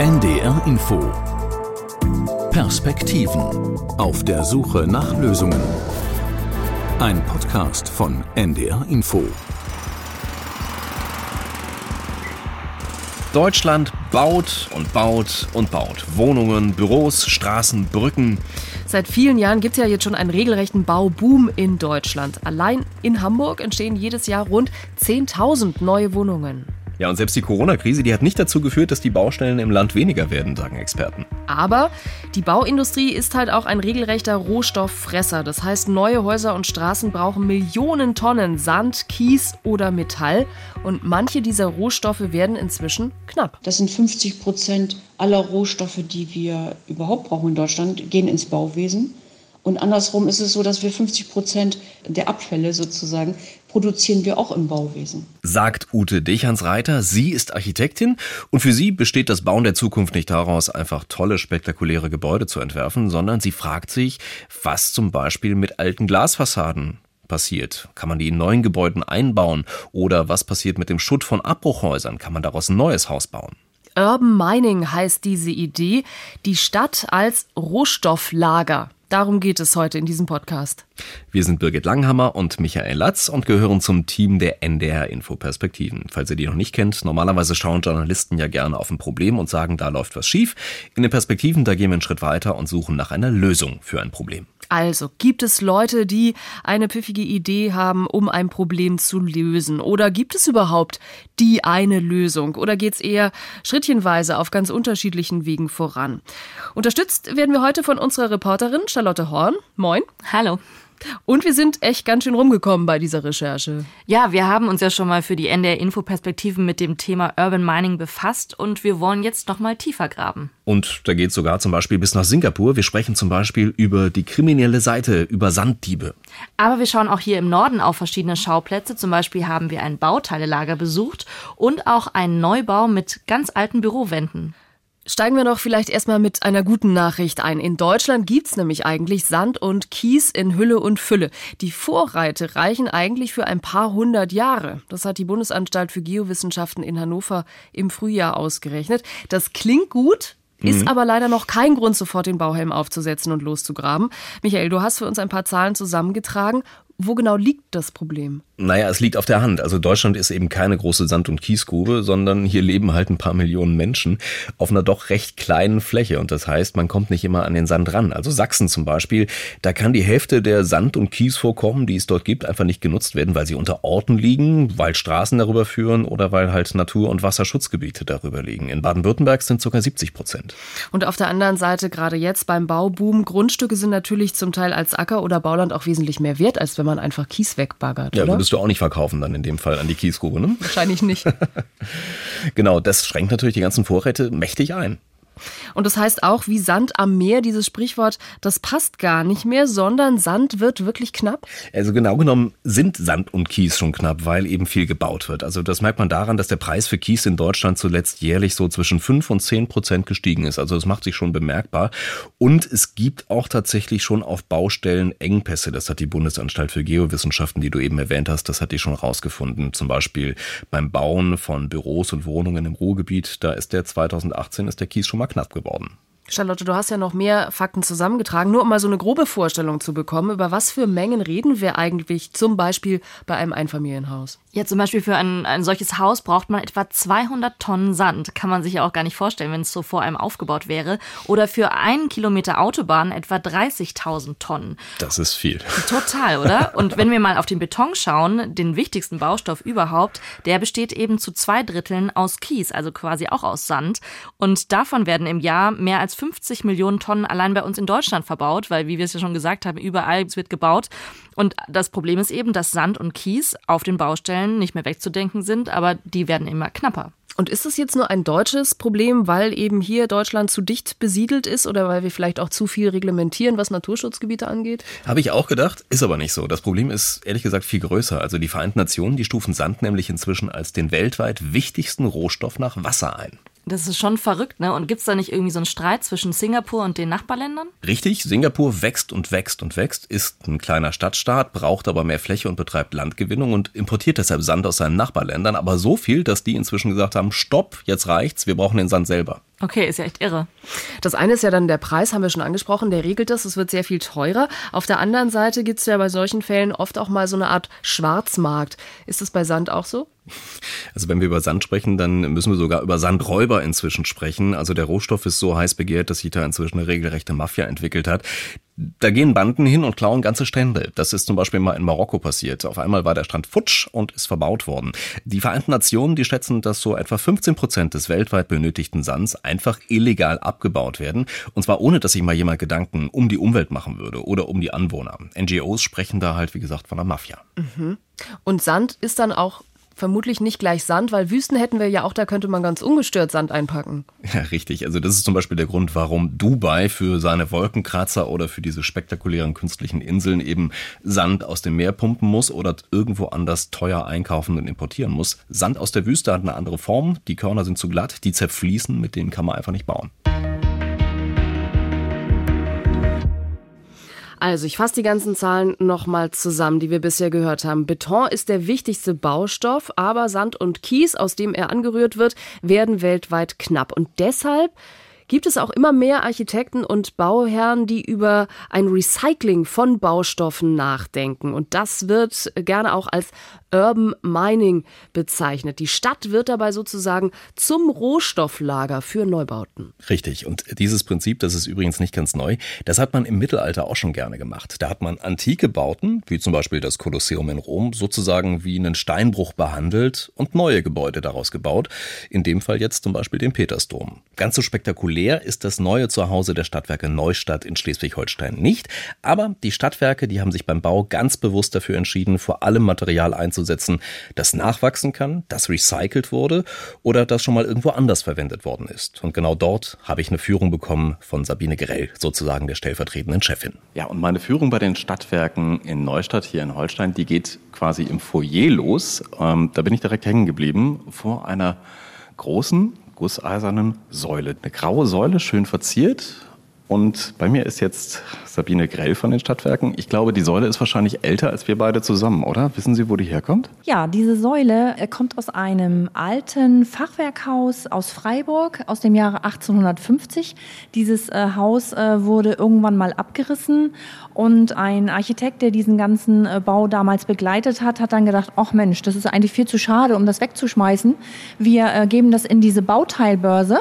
NDR Info Perspektiven auf der Suche nach Lösungen. Ein Podcast von NDR Info. Deutschland baut und baut und baut. Wohnungen, Büros, Straßen, Brücken. Seit vielen Jahren gibt es ja jetzt schon einen regelrechten Bauboom in Deutschland. Allein in Hamburg entstehen jedes Jahr rund 10.000 neue Wohnungen. Ja, und selbst die Corona-Krise, die hat nicht dazu geführt, dass die Baustellen im Land weniger werden, sagen Experten. Aber die Bauindustrie ist halt auch ein regelrechter Rohstofffresser. Das heißt, neue Häuser und Straßen brauchen Millionen Tonnen Sand, Kies oder Metall. Und manche dieser Rohstoffe werden inzwischen knapp. Das sind 50 Prozent aller Rohstoffe, die wir überhaupt brauchen in Deutschland, gehen ins Bauwesen. Und andersrum ist es so, dass wir 50 Prozent der Abfälle sozusagen produzieren wir auch im Bauwesen. Sagt Ute Dechans-Reiter. Sie ist Architektin und für sie besteht das Bauen der Zukunft nicht daraus, einfach tolle, spektakuläre Gebäude zu entwerfen, sondern sie fragt sich, was zum Beispiel mit alten Glasfassaden passiert? Kann man die in neuen Gebäuden einbauen? Oder was passiert mit dem Schutt von Abbruchhäusern? Kann man daraus ein neues Haus bauen? Urban Mining heißt diese Idee, die Stadt als Rohstofflager. Darum geht es heute in diesem Podcast. Wir sind Birgit Langhammer und Michael Latz und gehören zum Team der NDR Info Perspektiven. Falls ihr die noch nicht kennt, normalerweise schauen Journalisten ja gerne auf ein Problem und sagen, da läuft was schief. In den Perspektiven, da gehen wir einen Schritt weiter und suchen nach einer Lösung für ein Problem. Also, gibt es Leute, die eine pfiffige Idee haben, um ein Problem zu lösen? Oder gibt es überhaupt die eine Lösung? Oder geht es eher schrittchenweise auf ganz unterschiedlichen Wegen voran? Unterstützt werden wir heute von unserer Reporterin Charlotte Horn. Moin. Hallo. Und wir sind echt ganz schön rumgekommen bei dieser Recherche. Ja, wir haben uns ja schon mal für die NDR Info-Perspektiven mit dem Thema Urban Mining befasst und wir wollen jetzt noch mal tiefer graben. Und da geht sogar zum Beispiel bis nach Singapur. Wir sprechen zum Beispiel über die kriminelle Seite, über Sanddiebe. Aber wir schauen auch hier im Norden auf verschiedene Schauplätze. Zum Beispiel haben wir ein Bauteilelager besucht und auch einen Neubau mit ganz alten Bürowänden. Steigen wir doch vielleicht erstmal mit einer guten Nachricht ein. In Deutschland gibt's nämlich eigentlich Sand und Kies in Hülle und Fülle. Die Vorreite reichen eigentlich für ein paar hundert Jahre. Das hat die Bundesanstalt für Geowissenschaften in Hannover im Frühjahr ausgerechnet. Das klingt gut, ist mhm. aber leider noch kein Grund, sofort den Bauhelm aufzusetzen und loszugraben. Michael, du hast für uns ein paar Zahlen zusammengetragen. Wo genau liegt das Problem? Naja, es liegt auf der Hand. Also Deutschland ist eben keine große Sand- und Kiesgrube, sondern hier leben halt ein paar Millionen Menschen auf einer doch recht kleinen Fläche. Und das heißt, man kommt nicht immer an den Sand ran. Also Sachsen zum Beispiel, da kann die Hälfte der Sand- und Kiesvorkommen, die es dort gibt, einfach nicht genutzt werden, weil sie unter Orten liegen, weil Straßen darüber führen oder weil halt Natur- und Wasserschutzgebiete darüber liegen. In Baden-Württemberg sind sogar 70 Prozent. Und auf der anderen Seite, gerade jetzt beim Bauboom, Grundstücke sind natürlich zum Teil als Acker- oder Bauland auch wesentlich mehr wert, als wenn man einfach Kies wegbaggert. Ja, oder? Würdest du auch nicht verkaufen dann in dem Fall an die Kiesgrube, ne? Wahrscheinlich nicht. genau, das schränkt natürlich die ganzen Vorräte mächtig ein. Und das heißt auch, wie Sand am Meer, dieses Sprichwort, das passt gar nicht mehr, sondern Sand wird wirklich knapp? Also genau genommen sind Sand und Kies schon knapp, weil eben viel gebaut wird. Also das merkt man daran, dass der Preis für Kies in Deutschland zuletzt jährlich so zwischen 5 und 10 Prozent gestiegen ist. Also das macht sich schon bemerkbar. Und es gibt auch tatsächlich schon auf Baustellen Engpässe. Das hat die Bundesanstalt für Geowissenschaften, die du eben erwähnt hast, das hat die schon rausgefunden. Zum Beispiel beim Bauen von Büros und Wohnungen im Ruhrgebiet, da ist der 2018 ist der Kies schon mal knapp geworden. Charlotte, du hast ja noch mehr Fakten zusammengetragen, nur um mal so eine grobe Vorstellung zu bekommen, über was für Mengen reden wir eigentlich zum Beispiel bei einem Einfamilienhaus? Ja, zum Beispiel für ein, ein solches Haus braucht man etwa 200 Tonnen Sand. Kann man sich ja auch gar nicht vorstellen, wenn es so vor einem aufgebaut wäre. Oder für einen Kilometer Autobahn etwa 30.000 Tonnen. Das ist viel. Total, oder? Und wenn wir mal auf den Beton schauen, den wichtigsten Baustoff überhaupt, der besteht eben zu zwei Dritteln aus Kies, also quasi auch aus Sand. Und davon werden im Jahr mehr als 50 Millionen Tonnen allein bei uns in Deutschland verbaut, weil, wie wir es ja schon gesagt haben, überall wird gebaut. Und das Problem ist eben, dass Sand und Kies auf den Baustellen nicht mehr wegzudenken sind, aber die werden immer knapper. Und ist es jetzt nur ein deutsches Problem, weil eben hier Deutschland zu dicht besiedelt ist oder weil wir vielleicht auch zu viel reglementieren, was Naturschutzgebiete angeht? Habe ich auch gedacht, ist aber nicht so. Das Problem ist ehrlich gesagt viel größer. Also die Vereinten Nationen, die stufen Sand nämlich inzwischen als den weltweit wichtigsten Rohstoff nach Wasser ein. Das ist schon verrückt, ne? Und gibt es da nicht irgendwie so einen Streit zwischen Singapur und den Nachbarländern? Richtig, Singapur wächst und wächst und wächst, ist ein kleiner Stadtstaat, braucht aber mehr Fläche und betreibt Landgewinnung und importiert deshalb Sand aus seinen Nachbarländern, aber so viel, dass die inzwischen gesagt haben, stopp, jetzt reicht's, wir brauchen den Sand selber. Okay, ist ja echt irre. Das eine ist ja dann der Preis, haben wir schon angesprochen, der regelt das, es wird sehr viel teurer. Auf der anderen Seite gibt es ja bei solchen Fällen oft auch mal so eine Art Schwarzmarkt. Ist das bei Sand auch so? Also wenn wir über Sand sprechen, dann müssen wir sogar über Sandräuber inzwischen sprechen. Also der Rohstoff ist so heiß begehrt, dass sich da inzwischen eine regelrechte Mafia entwickelt hat. Da gehen Banden hin und klauen ganze Strände. Das ist zum Beispiel mal in Marokko passiert. Auf einmal war der Strand futsch und ist verbaut worden. Die Vereinten Nationen, die schätzen, dass so etwa 15 Prozent des weltweit benötigten Sands einfach illegal abgebaut werden. Und zwar ohne, dass sich mal jemand Gedanken um die Umwelt machen würde oder um die Anwohner. NGOs sprechen da halt, wie gesagt, von einer Mafia. Mhm. Und Sand ist dann auch vermutlich nicht gleich Sand, weil Wüsten hätten wir ja auch, da könnte man ganz ungestört Sand einpacken. Ja, richtig. Also das ist zum Beispiel der Grund, warum Dubai für seine Wolkenkratzer oder für diese spektakulären künstlichen Inseln eben Sand aus dem Meer pumpen muss oder irgendwo anders teuer einkaufen und importieren muss. Sand aus der Wüste hat eine andere Form, die Körner sind zu glatt, die zerfließen, mit denen kann man einfach nicht bauen. Also, ich fasse die ganzen Zahlen nochmal zusammen, die wir bisher gehört haben. Beton ist der wichtigste Baustoff, aber Sand und Kies, aus dem er angerührt wird, werden weltweit knapp. Und deshalb gibt es auch immer mehr Architekten und Bauherren, die über ein Recycling von Baustoffen nachdenken. Und das wird gerne auch als Urban Mining bezeichnet. Die Stadt wird dabei sozusagen zum Rohstofflager für Neubauten. Richtig. Und dieses Prinzip, das ist übrigens nicht ganz neu, das hat man im Mittelalter auch schon gerne gemacht. Da hat man antike Bauten, wie zum Beispiel das Kolosseum in Rom, sozusagen wie einen Steinbruch behandelt und neue Gebäude daraus gebaut. In dem Fall jetzt zum Beispiel den Petersdom. Ganz so spektakulär ist das neue Zuhause der Stadtwerke Neustadt in Schleswig-Holstein nicht. Aber die Stadtwerke, die haben sich beim Bau ganz bewusst dafür entschieden, vor allem Material einzusetzen, einzusetzen, das nachwachsen kann, das recycelt wurde oder das schon mal irgendwo anders verwendet worden ist. Und genau dort habe ich eine Führung bekommen von Sabine Grell, sozusagen der stellvertretenden Chefin. Ja, und meine Führung bei den Stadtwerken in Neustadt hier in Holstein, die geht quasi im Foyer los. Ähm, da bin ich direkt hängen geblieben vor einer großen gusseisernen Säule. Eine graue Säule, schön verziert, und bei mir ist jetzt Sabine Grell von den Stadtwerken. Ich glaube, die Säule ist wahrscheinlich älter als wir beide zusammen, oder? Wissen Sie, wo die herkommt? Ja, diese Säule äh, kommt aus einem alten Fachwerkhaus aus Freiburg aus dem Jahre 1850. Dieses äh, Haus äh, wurde irgendwann mal abgerissen und ein Architekt, der diesen ganzen äh, Bau damals begleitet hat, hat dann gedacht, ach Mensch, das ist eigentlich viel zu schade, um das wegzuschmeißen. Wir äh, geben das in diese Bauteilbörse.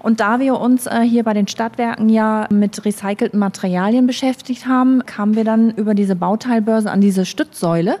Und da wir uns äh, hier bei den Stadtwerken ja mit recycelten Materialien beschäftigt haben, kamen wir dann über diese Bauteilbörse an diese Stützsäule.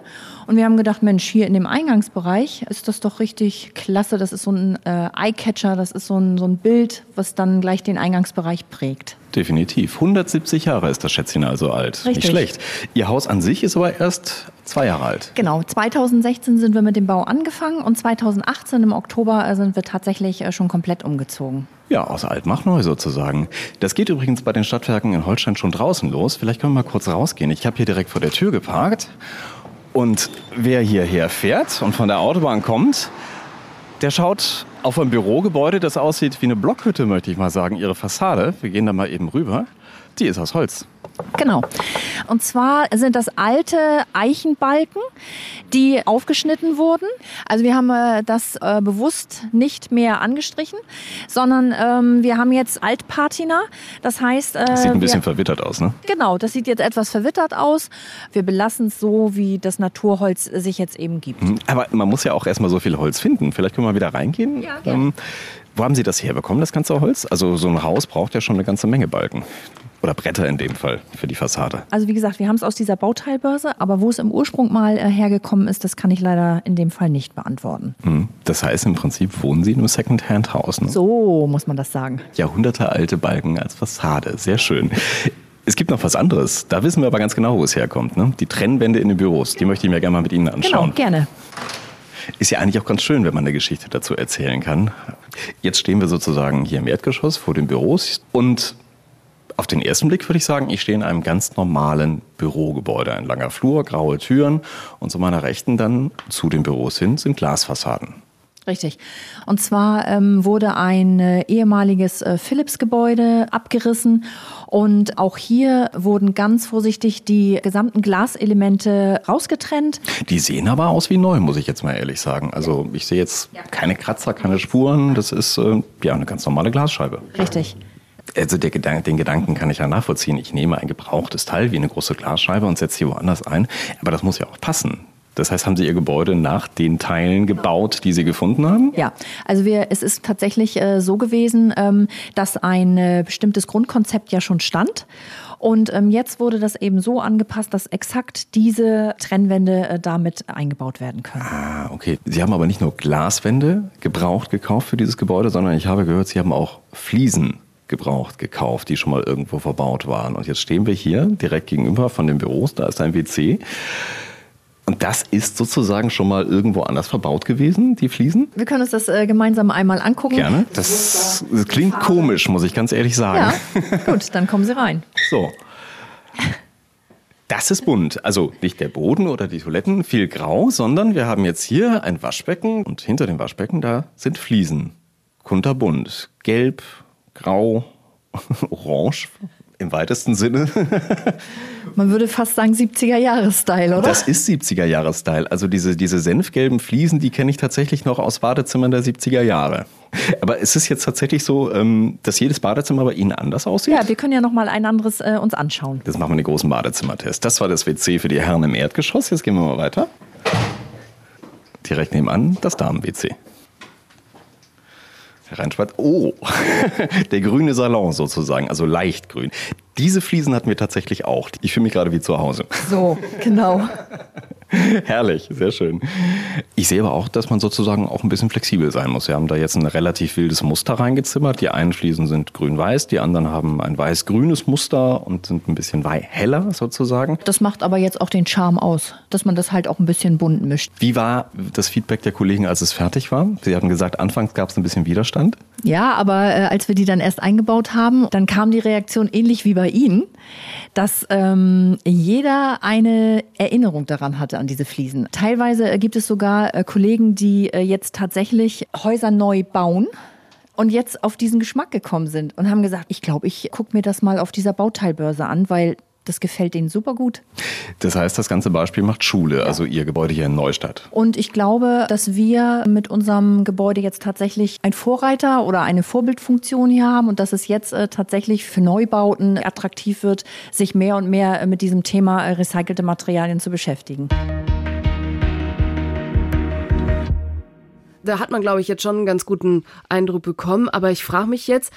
Und wir haben gedacht, Mensch, hier in dem Eingangsbereich ist das doch richtig klasse. Das ist so ein äh, Eyecatcher, das ist so ein, so ein Bild, was dann gleich den Eingangsbereich prägt. Definitiv. 170 Jahre ist das Schätzchen also alt. Richtig. Nicht schlecht. Ihr Haus an sich ist aber erst zwei Jahre alt. Genau. 2016 sind wir mit dem Bau angefangen und 2018 im Oktober äh, sind wir tatsächlich äh, schon komplett umgezogen. Ja, aus alt macht neu sozusagen. Das geht übrigens bei den Stadtwerken in Holstein schon draußen los. Vielleicht können wir mal kurz rausgehen. Ich habe hier direkt vor der Tür geparkt. Und wer hierher fährt und von der Autobahn kommt, der schaut auf ein Bürogebäude, das aussieht wie eine Blockhütte, möchte ich mal sagen, ihre Fassade. Wir gehen da mal eben rüber. Die ist aus Holz. Genau. Und zwar sind das alte Eichenbalken, die aufgeschnitten wurden. Also wir haben äh, das äh, bewusst nicht mehr angestrichen, sondern ähm, wir haben jetzt Altpatina. Das heißt... Äh, das sieht ein bisschen wir, verwittert aus, ne? Genau, das sieht jetzt etwas verwittert aus. Wir belassen es so, wie das Naturholz sich jetzt eben gibt. Mhm. Aber man muss ja auch erstmal so viel Holz finden. Vielleicht können wir mal wieder reingehen. Ja, ähm, wo haben Sie das herbekommen, das ganze Holz? Also so ein Haus braucht ja schon eine ganze Menge Balken. Oder Bretter in dem Fall für die Fassade. Also wie gesagt, wir haben es aus dieser Bauteilbörse, aber wo es im Ursprung mal äh, hergekommen ist, das kann ich leider in dem Fall nicht beantworten. Hm. Das heißt im Prinzip wohnen Sie in einem Second-Hand-Haus. Ne? So muss man das sagen. Jahrhundertealte Balken als Fassade, sehr schön. Es gibt noch was anderes. Da wissen wir aber ganz genau, wo es herkommt. Ne? Die Trennwände in den Büros. Die möchte ich mir gerne mal mit Ihnen anschauen. Genau, gerne. Ist ja eigentlich auch ganz schön, wenn man eine Geschichte dazu erzählen kann. Jetzt stehen wir sozusagen hier im Erdgeschoss vor den Büros und auf den ersten Blick würde ich sagen, ich stehe in einem ganz normalen Bürogebäude. Ein langer Flur, graue Türen und zu meiner Rechten dann zu den Büros hin sind Glasfassaden. Richtig. Und zwar ähm, wurde ein äh, ehemaliges äh, Philips-Gebäude abgerissen und auch hier wurden ganz vorsichtig die gesamten Glaselemente rausgetrennt. Die sehen aber aus wie neu, muss ich jetzt mal ehrlich sagen. Also ich sehe jetzt keine Kratzer, keine Spuren. Das ist äh, ja eine ganz normale Glasscheibe. Richtig. Also Gedanke, den Gedanken kann ich ja nachvollziehen. Ich nehme ein gebrauchtes Teil wie eine große Glasscheibe und setze sie woanders ein. Aber das muss ja auch passen. Das heißt, haben Sie Ihr Gebäude nach den Teilen gebaut, die Sie gefunden haben? Ja, also wir, es ist tatsächlich äh, so gewesen, ähm, dass ein äh, bestimmtes Grundkonzept ja schon stand. Und ähm, jetzt wurde das eben so angepasst, dass exakt diese Trennwände äh, damit eingebaut werden können. Ah, okay. Sie haben aber nicht nur Glaswände gebraucht gekauft für dieses Gebäude, sondern ich habe gehört, Sie haben auch Fliesen gebraucht gekauft, die schon mal irgendwo verbaut waren. Und jetzt stehen wir hier direkt gegenüber von den Büros, da ist ein WC. Und das ist sozusagen schon mal irgendwo anders verbaut gewesen, die Fliesen? Wir können uns das äh, gemeinsam einmal angucken. Gerne. Das, das klingt komisch, muss ich ganz ehrlich sagen. Ja, gut, dann kommen Sie rein. So. Das ist bunt. Also nicht der Boden oder die Toiletten viel grau, sondern wir haben jetzt hier ein Waschbecken und hinter dem Waschbecken da sind Fliesen. Kunterbunt. Gelb, grau, orange im weitesten Sinne. Man würde fast sagen 70er-Jahres-Style, oder? Das ist 70er-Jahres-Style. Also diese, diese senfgelben Fliesen, die kenne ich tatsächlich noch aus Badezimmern der 70er Jahre. Aber ist es jetzt tatsächlich so, ähm, dass jedes Badezimmer bei Ihnen anders aussieht? Ja, wir können ja noch mal ein anderes äh, uns anschauen. Das machen wir einen großen Badezimmertest. Das war das WC für die Herren im Erdgeschoss. Jetzt gehen wir mal weiter. Direkt nebenan das Damen-WC. Reinschwarz. Oh, der grüne Salon sozusagen, also leicht grün. Diese Fliesen hatten wir tatsächlich auch. Ich fühle mich gerade wie zu Hause. So, genau. Herrlich, sehr schön. Ich sehe aber auch, dass man sozusagen auch ein bisschen flexibel sein muss. Wir haben da jetzt ein relativ wildes Muster reingezimmert. Die einen Fliesen sind grün-weiß, die anderen haben ein weiß-grünes Muster und sind ein bisschen heller sozusagen. Das macht aber jetzt auch den Charme aus, dass man das halt auch ein bisschen bunt mischt. Wie war das Feedback der Kollegen, als es fertig war? Sie hatten gesagt, anfangs gab es ein bisschen Widerstand. Ja, aber äh, als wir die dann erst eingebaut haben, dann kam die Reaktion ähnlich wie bei Ihnen, dass ähm, jeder eine Erinnerung daran hatte an diese Fliesen. Teilweise äh, gibt es sogar äh, Kollegen, die äh, jetzt tatsächlich Häuser neu bauen und jetzt auf diesen Geschmack gekommen sind und haben gesagt, ich glaube, ich gucke mir das mal auf dieser Bauteilbörse an, weil das gefällt Ihnen super gut. Das heißt, das ganze Beispiel macht Schule, ja. also Ihr Gebäude hier in Neustadt. Und ich glaube, dass wir mit unserem Gebäude jetzt tatsächlich ein Vorreiter oder eine Vorbildfunktion hier haben und dass es jetzt äh, tatsächlich für Neubauten attraktiv wird, sich mehr und mehr mit diesem Thema äh, recycelte Materialien zu beschäftigen. Da hat man, glaube ich, jetzt schon einen ganz guten Eindruck bekommen. Aber ich frage mich jetzt,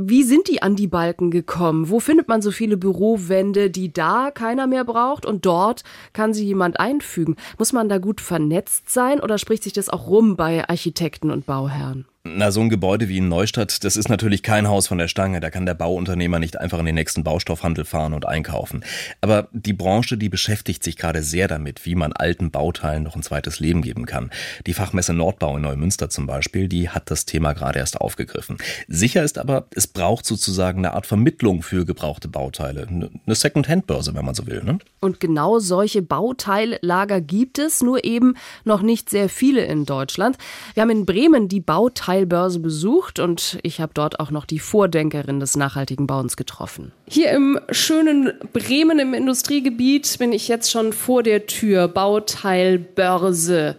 wie sind die an die Balken gekommen? Wo findet man so viele Bürowände, die da keiner mehr braucht und dort kann sie jemand einfügen? Muss man da gut vernetzt sein oder spricht sich das auch rum bei Architekten und Bauherren? Na, so ein Gebäude wie in Neustadt, das ist natürlich kein Haus von der Stange. Da kann der Bauunternehmer nicht einfach in den nächsten Baustoffhandel fahren und einkaufen. Aber die Branche, die beschäftigt sich gerade sehr damit, wie man alten Bauteilen noch ein zweites Leben geben kann. Die Fachmesse Nordbau in Neumünster zum Beispiel, die hat das Thema gerade erst aufgegriffen. Sicher ist aber, es braucht sozusagen eine Art Vermittlung für gebrauchte Bauteile. Eine Second-Hand-Börse, wenn man so will. Ne? Und genau solche Bauteillager gibt es, nur eben noch nicht sehr viele in Deutschland. Wir haben in Bremen die Bauteile Teilbörse besucht und ich habe dort auch noch die Vordenkerin des nachhaltigen Bauens getroffen. Hier im schönen Bremen im Industriegebiet bin ich jetzt schon vor der Tür. Bauteilbörse.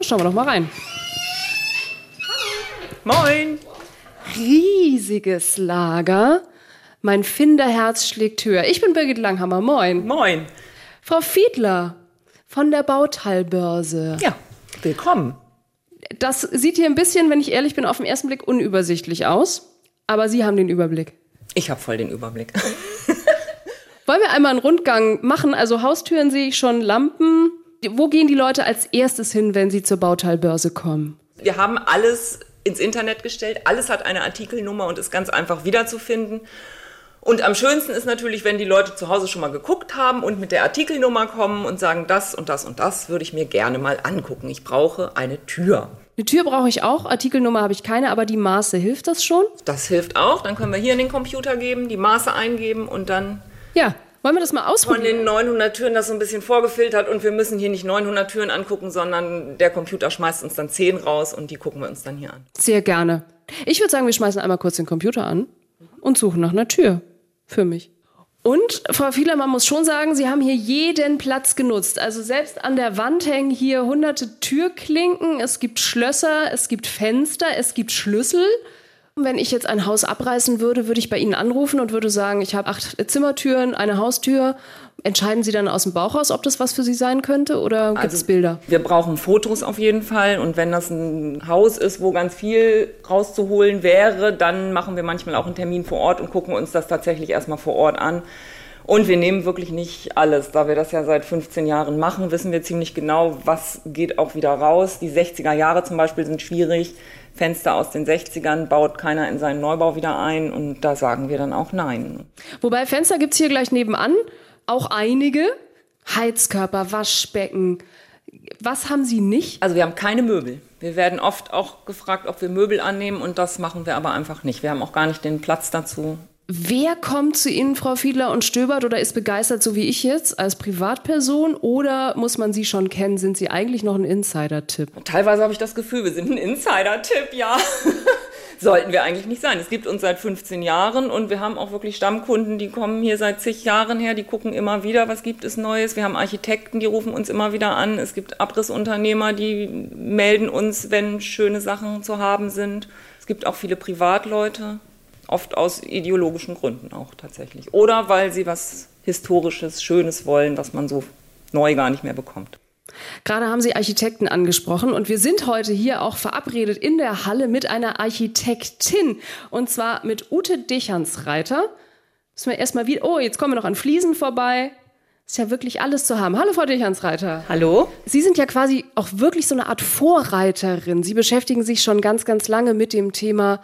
Schauen wir doch mal rein. Moin! Riesiges Lager. Mein Finderherz schlägt höher. Ich bin Birgit Langhammer. Moin. Moin. Frau Fiedler von der Bauteilbörse. Ja, willkommen das sieht hier ein bisschen, wenn ich ehrlich bin, auf den ersten Blick unübersichtlich aus. Aber Sie haben den Überblick. Ich habe voll den Überblick. Wollen wir einmal einen Rundgang machen? Also Haustüren sehe ich schon, Lampen. Wo gehen die Leute als erstes hin, wenn sie zur Bauteilbörse kommen? Wir haben alles ins Internet gestellt. Alles hat eine Artikelnummer und ist ganz einfach wiederzufinden. Und am schönsten ist natürlich, wenn die Leute zu Hause schon mal geguckt haben und mit der Artikelnummer kommen und sagen, das und das und das würde ich mir gerne mal angucken. Ich brauche eine Tür. Eine Tür brauche ich auch, Artikelnummer habe ich keine, aber die Maße, hilft das schon? Das hilft auch. Dann können wir hier in den Computer geben, die Maße eingeben und dann ja. Wollen wir das mal ausprobieren? Von den 900 Türen das so ein bisschen vorgefiltert und wir müssen hier nicht 900 Türen angucken, sondern der Computer schmeißt uns dann 10 raus und die gucken wir uns dann hier an. Sehr gerne. Ich würde sagen, wir schmeißen einmal kurz den Computer an und suchen nach einer Tür für mich. Und Frau Fieler, man muss schon sagen, Sie haben hier jeden Platz genutzt. Also selbst an der Wand hängen hier hunderte Türklinken, es gibt Schlösser, es gibt Fenster, es gibt Schlüssel. Wenn ich jetzt ein Haus abreißen würde, würde ich bei Ihnen anrufen und würde sagen, ich habe acht Zimmertüren, eine Haustür. Entscheiden Sie dann aus dem Bauch aus, ob das was für Sie sein könnte oder gibt es Also, Bilder? Wir brauchen Fotos auf jeden Fall und wenn das ein Haus ist, wo ganz viel rauszuholen wäre, dann machen wir manchmal auch einen Termin vor Ort und gucken uns das tatsächlich erstmal vor Ort an. Und wir nehmen wirklich nicht alles. Da wir das ja seit 15 Jahren machen, wissen wir ziemlich genau, was geht auch wieder raus. Die 60er Jahre zum Beispiel sind schwierig. Fenster aus den 60ern baut keiner in seinen Neubau wieder ein und da sagen wir dann auch nein. Wobei Fenster gibt's hier gleich nebenan auch einige. Heizkörper, Waschbecken. Was haben Sie nicht? Also wir haben keine Möbel. Wir werden oft auch gefragt, ob wir Möbel annehmen und das machen wir aber einfach nicht. Wir haben auch gar nicht den Platz dazu. Wer kommt zu Ihnen, Frau Fiedler, und stöbert oder ist begeistert, so wie ich jetzt, als Privatperson? Oder muss man Sie schon kennen? Sind Sie eigentlich noch ein Insider-Tipp? Teilweise habe ich das Gefühl, wir sind ein Insider-Tipp, ja. Sollten wir eigentlich nicht sein. Es gibt uns seit 15 Jahren und wir haben auch wirklich Stammkunden, die kommen hier seit zig Jahren her, die gucken immer wieder, was gibt es Neues. Wir haben Architekten, die rufen uns immer wieder an. Es gibt Abrissunternehmer, die melden uns, wenn schöne Sachen zu haben sind. Es gibt auch viele Privatleute, oft aus ideologischen Gründen auch tatsächlich. Oder weil sie was Historisches, Schönes wollen, was man so neu gar nicht mehr bekommt. Gerade haben Sie Architekten angesprochen und wir sind heute hier auch verabredet in der Halle mit einer Architektin und zwar mit Ute Dechansreiter. Müssen wir erstmal wieder. Oh, jetzt kommen wir noch an Fliesen vorbei. Ist ja wirklich alles zu haben. Hallo, Frau Dechansreiter. Hallo. Sie sind ja quasi auch wirklich so eine Art Vorreiterin. Sie beschäftigen sich schon ganz, ganz lange mit dem Thema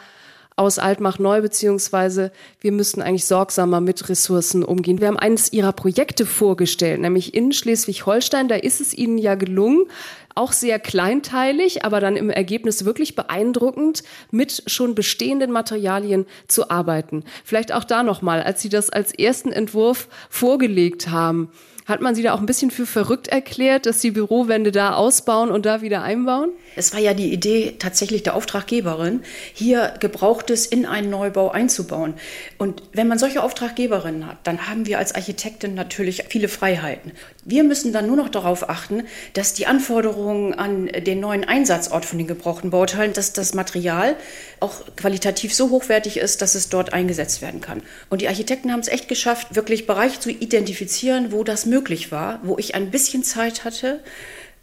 aus alt macht neu, beziehungsweise wir müssten eigentlich sorgsamer mit Ressourcen umgehen. Wir haben eines Ihrer Projekte vorgestellt, nämlich in Schleswig-Holstein. Da ist es Ihnen ja gelungen, auch sehr kleinteilig, aber dann im Ergebnis wirklich beeindruckend, mit schon bestehenden Materialien zu arbeiten. Vielleicht auch da nochmal, als Sie das als ersten Entwurf vorgelegt haben, hat man Sie da auch ein bisschen für verrückt erklärt, dass die Bürowände da ausbauen und da wieder einbauen? Es war ja die Idee tatsächlich der Auftraggeberin, hier Gebrauchtes in einen Neubau einzubauen. Und wenn man solche Auftraggeberinnen hat, dann haben wir als Architektin natürlich viele Freiheiten. Wir müssen dann nur noch darauf achten, dass die Anforderungen an den neuen Einsatzort von den gebrauchten Bauteilen, dass das Material auch qualitativ so hochwertig ist, dass es dort eingesetzt werden kann. Und die Architekten haben es echt geschafft, wirklich Bereiche zu identifizieren, wo das möglich war, wo ich ein bisschen Zeit hatte,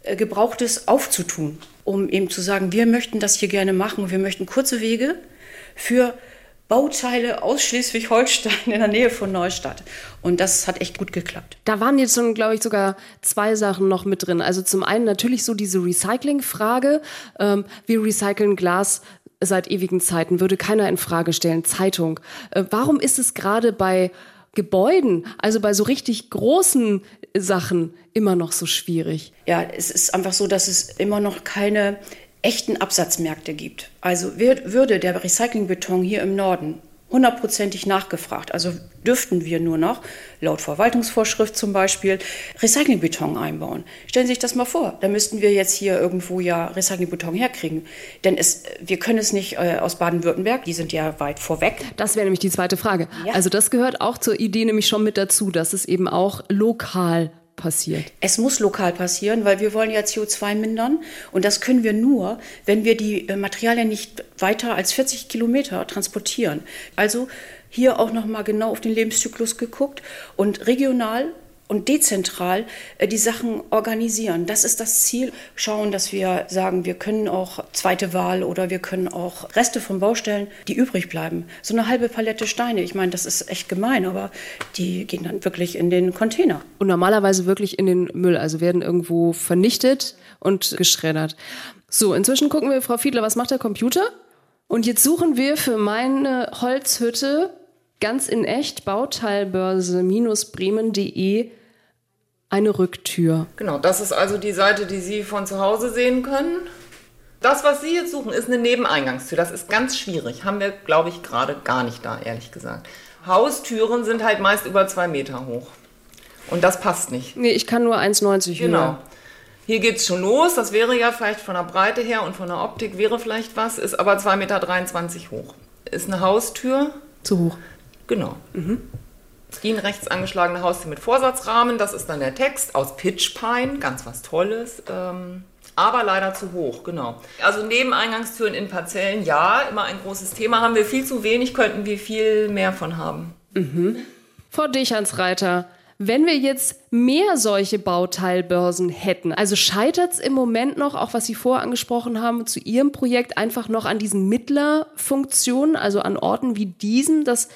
äh, Gebrauchtes aufzutun, um eben zu sagen, wir möchten das hier gerne machen, wir möchten kurze Wege für Bauteile aus Schleswig-Holstein in der Nähe von Neustadt. Und das hat echt gut geklappt. Da waren jetzt schon, glaube ich, sogar zwei Sachen noch mit drin. Also zum einen natürlich so diese Recycling-Frage. Ähm, wir recyceln Glas seit ewigen Zeiten, würde keiner in Frage stellen. Zeitung. Äh, warum ist es gerade bei Gebäuden, also bei so richtig großen Sachen, immer noch so schwierig? Ja, es ist einfach so, dass es immer noch keine echten Absatzmärkte gibt. Also würde der Recyclingbeton hier im Norden hundertprozentig nachgefragt, also dürften wir nur noch, laut Verwaltungsvorschrift zum Beispiel, Recyclingbeton einbauen. Stellen Sie sich das mal vor, da müssten wir jetzt hier irgendwo ja Recyclingbeton herkriegen. Denn es, wir können es nicht äh, aus Baden-Württemberg, die sind ja weit vorweg. Das wäre nämlich die zweite Frage. Ja. Also das gehört auch zur Idee nämlich schon mit dazu, dass es eben auch lokal passiert. Es muss lokal passieren, weil wir wollen ja CO2 mindern. Und das können wir nur, wenn wir die äh, Materialien nicht weiter als 40 Kilometer transportieren. Also hier auch nochmal genau auf den Lebenszyklus geguckt und regional und dezentral äh, die Sachen organisieren. Das ist das Ziel. Schauen, dass wir sagen, wir können auch zweite Wahl oder wir können auch Reste von Baustellen, die übrig bleiben. So eine halbe Palette Steine. Ich meine, das ist echt gemein, aber die gehen dann wirklich in den Container. Und normalerweise wirklich in den Müll, also werden irgendwo vernichtet und geschreddert. So, inzwischen gucken wir, Frau Fiedler, was macht der Computer? Und jetzt suchen wir für meine Holzhütte ganz in echt Bauteilbörse-bremen.de eine Rücktür. Genau, das ist also die Seite, die Sie von zu Hause sehen können. Das, was Sie jetzt suchen, ist eine Nebeneingangstür. Das ist ganz schwierig. Haben wir, glaube ich, gerade gar nicht da, ehrlich gesagt. Haustüren sind halt meist über zwei Meter hoch. Und das passt nicht. Nee, ich kann nur 1,90 Genau. höher. Hier geht's schon los. Das wäre ja vielleicht von der Breite her und von der Optik wäre vielleicht was, ist aber 2,23 Meter hoch. Ist eine Haustür. Zu hoch. Genau. Die ein rechts angeschlagene Haustür mit Vorsatzrahmen. Das ist dann der Text aus Pitch Pine. Ganz was Tolles. Ähm, aber leider zu hoch, genau. Also Nebeneingangstüren in Parzellen, ja, immer ein großes Thema. Haben wir viel zu wenig, könnten wir viel mehr von haben. Frau Dechansreiter, wenn wir jetzt mehr solche Bauteilbörsen hätten, also scheitert es im Moment noch, auch was Sie vorher angesprochen haben, zu Ihrem Projekt einfach noch an diesen Mittlerfunktionen, also an Orten wie diesen, dass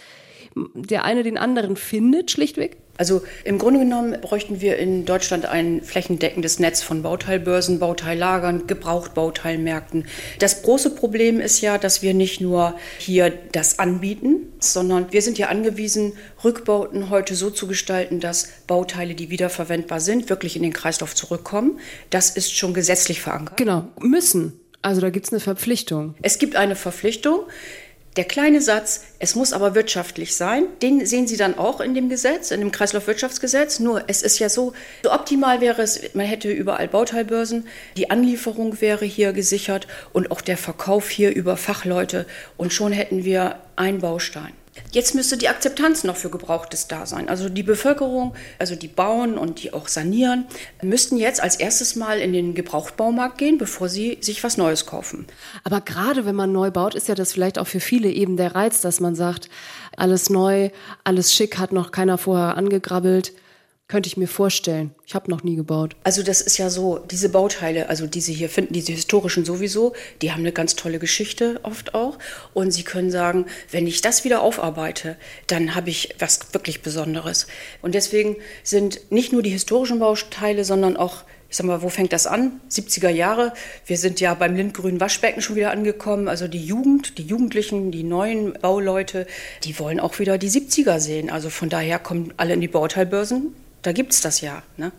der eine den anderen findet, schlichtweg? Also im Grunde genommen bräuchten wir in Deutschland ein flächendeckendes Netz von Bauteilbörsen, Bauteillagern, Gebrauchtbauteilmärkten. Das große Problem ist ja, dass wir nicht nur hier das anbieten, sondern wir sind ja angewiesen, Rückbauten heute so zu gestalten, dass Bauteile, die wiederverwendbar sind, wirklich in den Kreislauf zurückkommen. Das ist schon gesetzlich verankert. Genau, müssen. Also da gibt es eine Verpflichtung. Es gibt eine Verpflichtung. Der kleine Satz, es muss aber wirtschaftlich sein, den sehen Sie dann auch in dem Gesetz, in dem Kreislaufwirtschaftsgesetz. Nur es ist ja so, so optimal wäre es, man hätte überall Bauteilbörsen, die Anlieferung wäre hier gesichert und auch der Verkauf hier über Fachleute und schon hätten wir einen Baustein. Jetzt müsste die Akzeptanz noch für Gebrauchtes da sein. Also die Bevölkerung, also die bauen und die auch sanieren, müssten jetzt als erstes mal in den Gebrauchtbaumarkt gehen, bevor sie sich was Neues kaufen. Aber gerade wenn man neu baut, ist ja das vielleicht auch für viele eben der Reiz, dass man sagt, alles neu, alles schick, hat noch keiner vorher angegrabbelt. Könnte ich mir vorstellen. Ich habe noch nie gebaut. Also das ist ja so, diese Bauteile, also die Sie hier finden, diese historischen sowieso, die haben eine ganz tolle Geschichte oft auch. Und Sie können sagen, wenn ich das wieder aufarbeite, dann habe ich was wirklich Besonderes. Und deswegen sind nicht nur die historischen Bauteile, sondern auch ich sag mal, wo fängt das an? 70er Jahre. Wir sind ja beim lindgrünen Waschbecken schon wieder angekommen. Also die Jugend, die Jugendlichen, die neuen Bauleute, die wollen auch wieder die 70er sehen. Also von daher kommen alle in die Bauteilbörsen. Da gibt's das ja. Ne?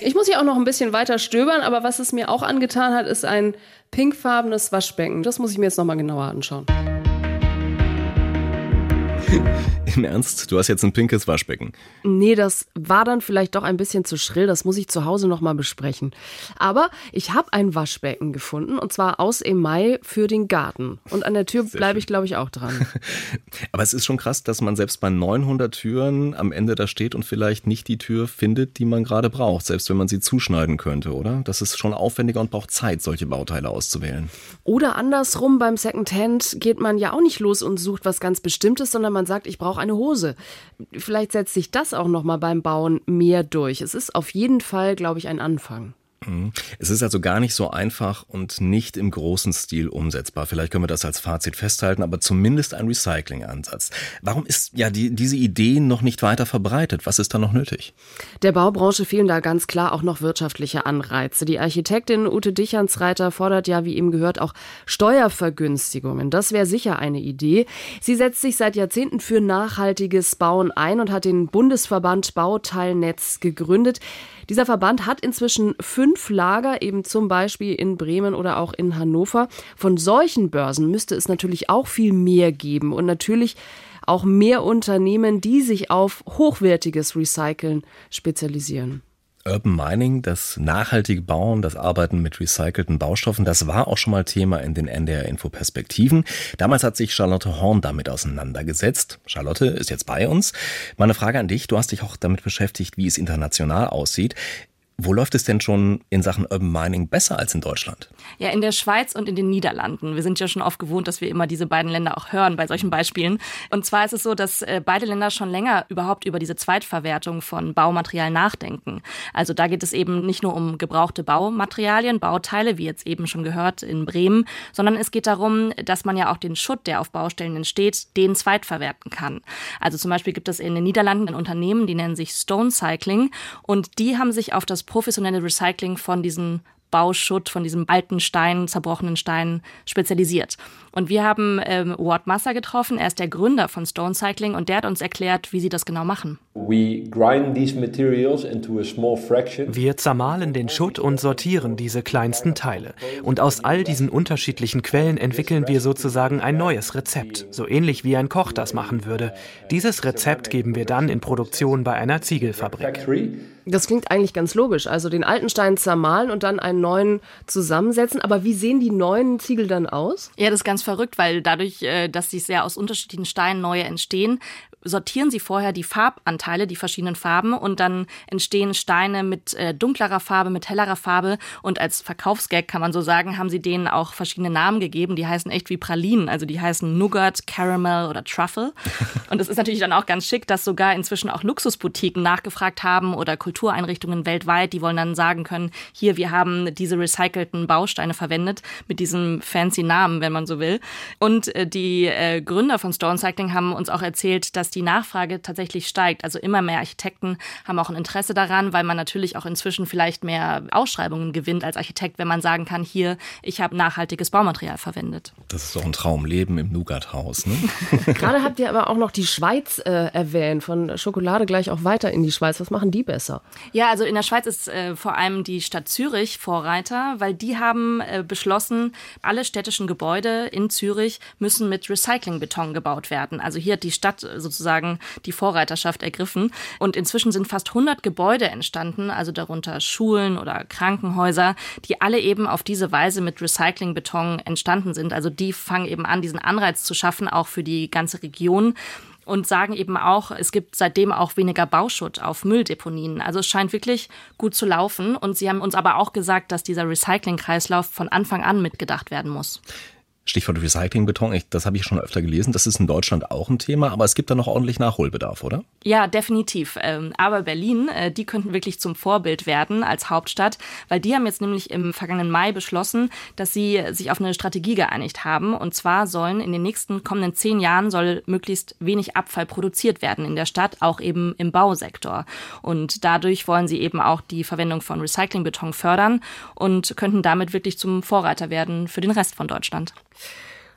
Ich muss hier auch noch ein bisschen weiter stöbern, aber was es mir auch angetan hat, ist ein pinkfarbenes Waschbecken. Das muss ich mir jetzt noch mal genauer anschauen. Im Ernst? Du hast jetzt ein pinkes Waschbecken. Nee, das war dann vielleicht doch ein bisschen zu schrill. Das muss ich zu Hause noch mal besprechen. Aber ich habe ein Waschbecken gefunden und zwar aus Mai für den Garten. Und an der Tür bleibe ich, glaube ich, auch dran. Aber es ist schon krass, dass man selbst bei 900 Türen am Ende da steht und vielleicht nicht die Tür findet, die man gerade braucht, selbst wenn man sie zuschneiden könnte, oder? Das ist schon aufwendiger und braucht Zeit, solche Bauteile auszuwählen. Oder andersrum, beim Secondhand geht man ja auch nicht los und sucht was ganz Bestimmtes, sondern man sagt, ich brauche eine Hose. Vielleicht setzt sich das auch noch mal beim Bauen mehr durch. Es ist auf jeden Fall, glaube ich, ein Anfang. Es ist also gar nicht so einfach und nicht im großen Stil umsetzbar. Vielleicht können wir das als Fazit festhalten, aber zumindest ein Recycling-Ansatz. Warum ist ja die, diese Idee noch nicht weiter verbreitet? Was ist da noch nötig? Der Baubranche fehlen da ganz klar auch noch wirtschaftliche Anreize. Die Architektin Ute Dichernsreiter fordert ja, wie eben gehört, auch Steuervergünstigungen. Das wäre sicher eine Idee. Sie setzt sich seit Jahrzehnten für nachhaltiges Bauen ein und hat den Bundesverband Bauteilnetz gegründet. Dieser Verband hat inzwischen fünf Lager, eben zum Beispiel in Bremen oder auch in Hannover. Von solchen Börsen müsste es natürlich auch viel mehr geben und natürlich auch mehr Unternehmen, die sich auf hochwertiges Recyceln spezialisieren. Urban Mining, das nachhaltige Bauen, das Arbeiten mit recycelten Baustoffen, das war auch schon mal Thema in den NDR Info Perspektiven. Damals hat sich Charlotte Horn damit auseinandergesetzt. Charlotte ist jetzt bei uns. Meine Frage an dich, du hast dich auch damit beschäftigt, wie es international aussieht. Wo läuft es denn schon in Sachen Urban Mining besser als in Deutschland? Ja, in der Schweiz und in den Niederlanden. Wir sind ja schon oft gewohnt, dass wir immer diese beiden Länder auch hören bei solchen Beispielen. Und zwar ist es so, dass äh, beide Länder schon länger überhaupt über diese Zweitverwertung von Baumaterial nachdenken. Also da geht es eben nicht nur um gebrauchte Baumaterialien, Bauteile, wie jetzt eben schon gehört in Bremen, sondern es geht darum, dass man ja auch den Schutt, der auf Baustellen entsteht, den zweitverwerten kann. Also zum Beispiel gibt es in den Niederlanden ein Unternehmen, die nennen sich Stone Cycling und die haben sich auf das professionelle Recycling von diesen Bauschutt, von diesem alten Stein, zerbrochenen Stein spezialisiert. Und wir haben ähm, Ward Masser getroffen. Er ist der Gründer von Stone Cycling und der hat uns erklärt, wie sie das genau machen. Wir zermahlen den Schutt und sortieren diese kleinsten Teile. Und aus all diesen unterschiedlichen Quellen entwickeln wir sozusagen ein neues Rezept, so ähnlich wie ein Koch das machen würde. Dieses Rezept geben wir dann in Produktion bei einer Ziegelfabrik. Das klingt eigentlich ganz logisch. Also den alten Stein zermahlen und dann einen neuen zusammensetzen. Aber wie sehen die neuen Ziegel dann aus? Ja, das ist ganz verrückt, weil dadurch, äh, dass sich sehr aus unterschiedlichen Steinen neue entstehen, sortieren sie vorher die Farbanteile, die verschiedenen Farben und dann entstehen Steine mit äh, dunklerer Farbe, mit hellerer Farbe. Und als Verkaufsgag kann man so sagen, haben sie denen auch verschiedene Namen gegeben, die heißen echt wie Pralinen, also die heißen Nougat, Caramel oder Truffle. Und es ist natürlich dann auch ganz schick, dass sogar inzwischen auch Luxusboutiquen nachgefragt haben oder Kultureinrichtungen weltweit, die wollen dann sagen können, hier, wir haben diese recycelten Bausteine verwendet mit diesem fancy Namen, wenn man so will. Und äh, die äh, Gründer von Stone Cycling haben uns auch erzählt, dass die Nachfrage tatsächlich steigt. Also immer mehr Architekten haben auch ein Interesse daran, weil man natürlich auch inzwischen vielleicht mehr Ausschreibungen gewinnt als Architekt, wenn man sagen kann, hier, ich habe nachhaltiges Baumaterial verwendet. Das ist doch ein Traumleben im Nougat-Haus. Ne? Gerade habt ihr aber auch noch die Schweiz äh, erwähnt, von Schokolade gleich auch weiter in die Schweiz. Was machen die besser? Ja, also in der Schweiz ist äh, vor allem die Stadt Zürich Vorreiter, weil die haben äh, beschlossen, alle städtischen Gebäude in Zürich müssen mit Recyclingbeton gebaut werden. Also hier hat die Stadt sozusagen sozusagen die Vorreiterschaft ergriffen. Und inzwischen sind fast 100 Gebäude entstanden, also darunter Schulen oder Krankenhäuser, die alle eben auf diese Weise mit Recyclingbeton entstanden sind. Also die fangen eben an, diesen Anreiz zu schaffen, auch für die ganze Region und sagen eben auch, es gibt seitdem auch weniger Bauschutt auf Mülldeponien. Also es scheint wirklich gut zu laufen. Und sie haben uns aber auch gesagt, dass dieser Recyclingkreislauf von Anfang an mitgedacht werden muss. Stichwort Recyclingbeton, das habe ich schon öfter gelesen. Das ist in Deutschland auch ein Thema, aber es gibt da noch ordentlich Nachholbedarf, oder? Ja, definitiv. Ähm, aber Berlin, äh, die könnten wirklich zum Vorbild werden als Hauptstadt, weil die haben jetzt nämlich im vergangenen Mai beschlossen, dass sie sich auf eine Strategie geeinigt haben. Und zwar sollen in den nächsten kommenden zehn Jahren soll möglichst wenig Abfall produziert werden in der Stadt, auch eben im Bausektor. Und dadurch wollen sie eben auch die Verwendung von Recyclingbeton fördern und könnten damit wirklich zum Vorreiter werden für den Rest von Deutschland.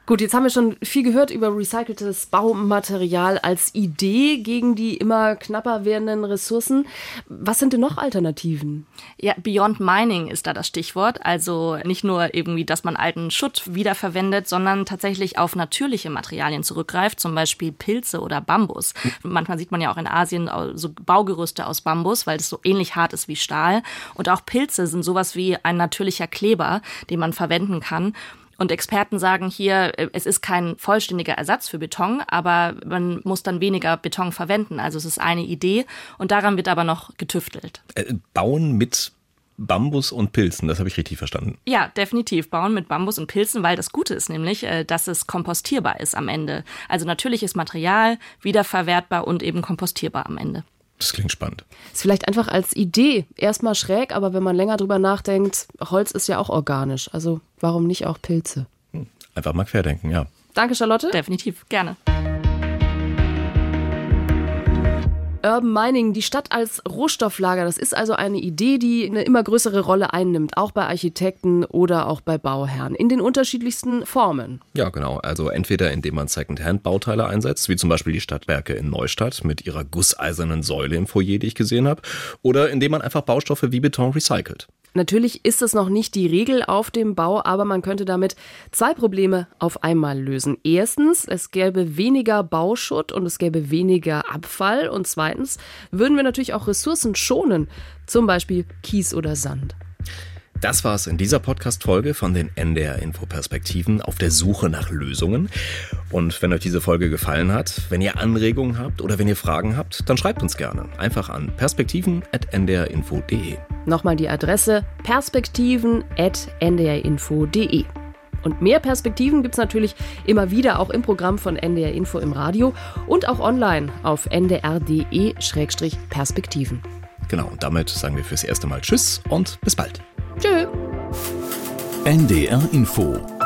Gut, jetzt haben wir schon viel gehört über recyceltes Baumaterial als Idee gegen die immer knapper werdenden Ressourcen. Was sind denn noch Alternativen? Ja, Beyond Mining ist da das Stichwort. Also nicht nur irgendwie, dass man alten Schutt wiederverwendet, sondern tatsächlich auf natürliche Materialien zurückgreift, zum Beispiel Pilze oder Bambus. Manchmal sieht man ja auch in Asien so Baugerüste aus Bambus, weil es so ähnlich hart ist wie Stahl. Und auch Pilze sind sowas wie ein natürlicher Kleber, den man verwenden kann. Und Experten sagen hier, äh, es ist kein vollständiger Ersatz für Beton, aber man muss dann weniger Beton verwenden. Also es ist eine Idee und daran wird aber noch getüftelt. Äh, bauen mit Bambus und Pilzen, das habe ich richtig verstanden. Ja, definitiv. Bauen mit Bambus und Pilzen, weil das Gute ist nämlich, äh, dass es kompostierbar ist am Ende. Also natürliches Material, wiederverwertbar und eben kompostierbar am Ende. Das klingt spannend. Ist vielleicht einfach als Idee erstmal schräg, aber wenn man länger drüber nachdenkt, Holz ist ja auch organisch. Also warum nicht auch Pilze? Hm, einfach mal querdenken, ja. Danke, Charlotte. Definitiv, gerne. Urban Mining, die Stadt als Rohstofflager, das ist also eine Idee, die eine immer größere Rolle einnimmt, auch bei Architekten oder auch bei Bauherren, in den unterschiedlichsten Formen. Ja, genau. Also entweder indem man Secondhand-Bauteile einsetzt, wie zum Beispiel die Stadtwerke in Neustadt mit ihrer gusseisernen Säule im Foyer, die ich gesehen habe, oder indem man einfach Baustoffe wie Beton recycelt. Natürlich ist es noch nicht die Regel auf dem Bau, aber man könnte damit zwei Probleme auf einmal lösen. Erstens, es gäbe weniger Bauschutt und es gäbe weniger Abfall. Und zweitens würden wir natürlich auch Ressourcen schonen, zum Beispiel Kies oder Sand. Das war's in dieser Podcast-Folge von den NDR Info-Perspektiven auf der Suche nach Lösungen. Und wenn euch diese Folge gefallen hat, wenn ihr Anregungen habt oder wenn ihr Fragen habt, dann schreibt uns gerne. Einfach an perspektiven.ndrinfo.de. Nochmal die Adresse perspektiven.ndrinfo.de. Und mehr Perspektiven gibt's natürlich immer wieder auch im Programm von NDR Info im Radio und auch online auf ndr.de-perspektiven. Genau, und damit sagen wir fürs erste Mal Tschüss und bis bald. Tschö. NDR Info